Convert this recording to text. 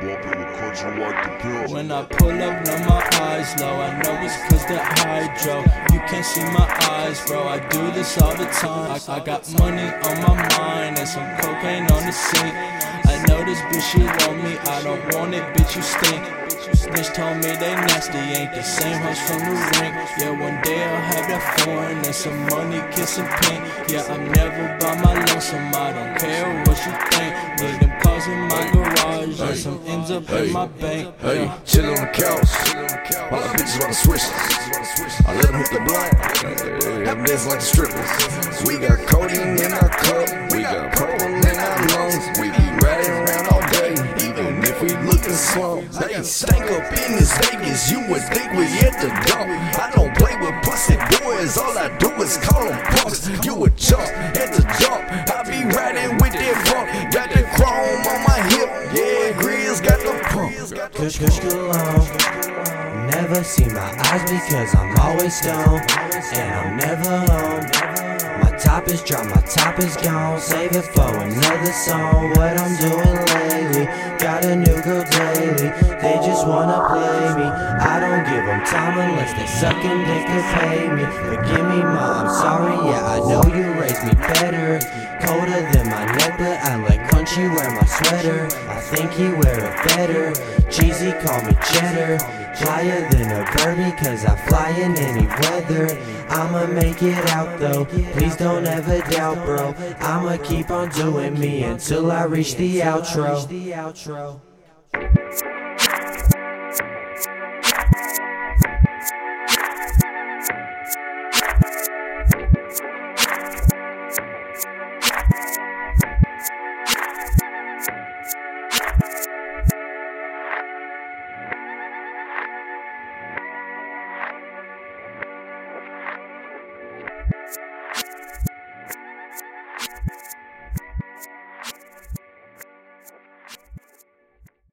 When I pull up, now my eyes low. I know it's cause the hydro. You can't see my eyes, bro. I do this all the time. I, I got money on my mind and some cocaine on the sink. I know this bitch, she want me. I don't want it, bitch, you stink. Snitch told me they nasty, ain't the same hoes from the ring. Yeah, one day I'll have that foreign and some money, kissing pink. Yeah, I'm never by my lonesome, I don't care what you think. And some ends up in my bank. Hey, Yeah. chill on the couch. All the bitches wanna switch. I let them hit the. Hey, Have them dancing like the strippers. We got codeine in our cup. We got purple in our lungs. We be riding around all day, even if we lookin' slump. Hey, stank up in this Vegas. You would think we at the dump. I don't play with pussy boys. All I do is call them punks. You a chump at the jump. I be riding with that funk. Got the pump. Kush Kush Cologne. Never see my eyes because I'm always stoned. And I'm never home. My top is dry, my top is gone. Save it for another song. What I'm doing lately. Got a new girl daily. They just wanna play me. I don't give them time unless they sucking dick to pay me. Forgive me, ma, Crunchy wear my sweater. I think he wear it better. Cheesy, call me cheddar. Flyer than a bird because I fly in any weather. I'ma make it out though. Please don't ever doubt, bro. I'ma keep on doing me until I reach the outro.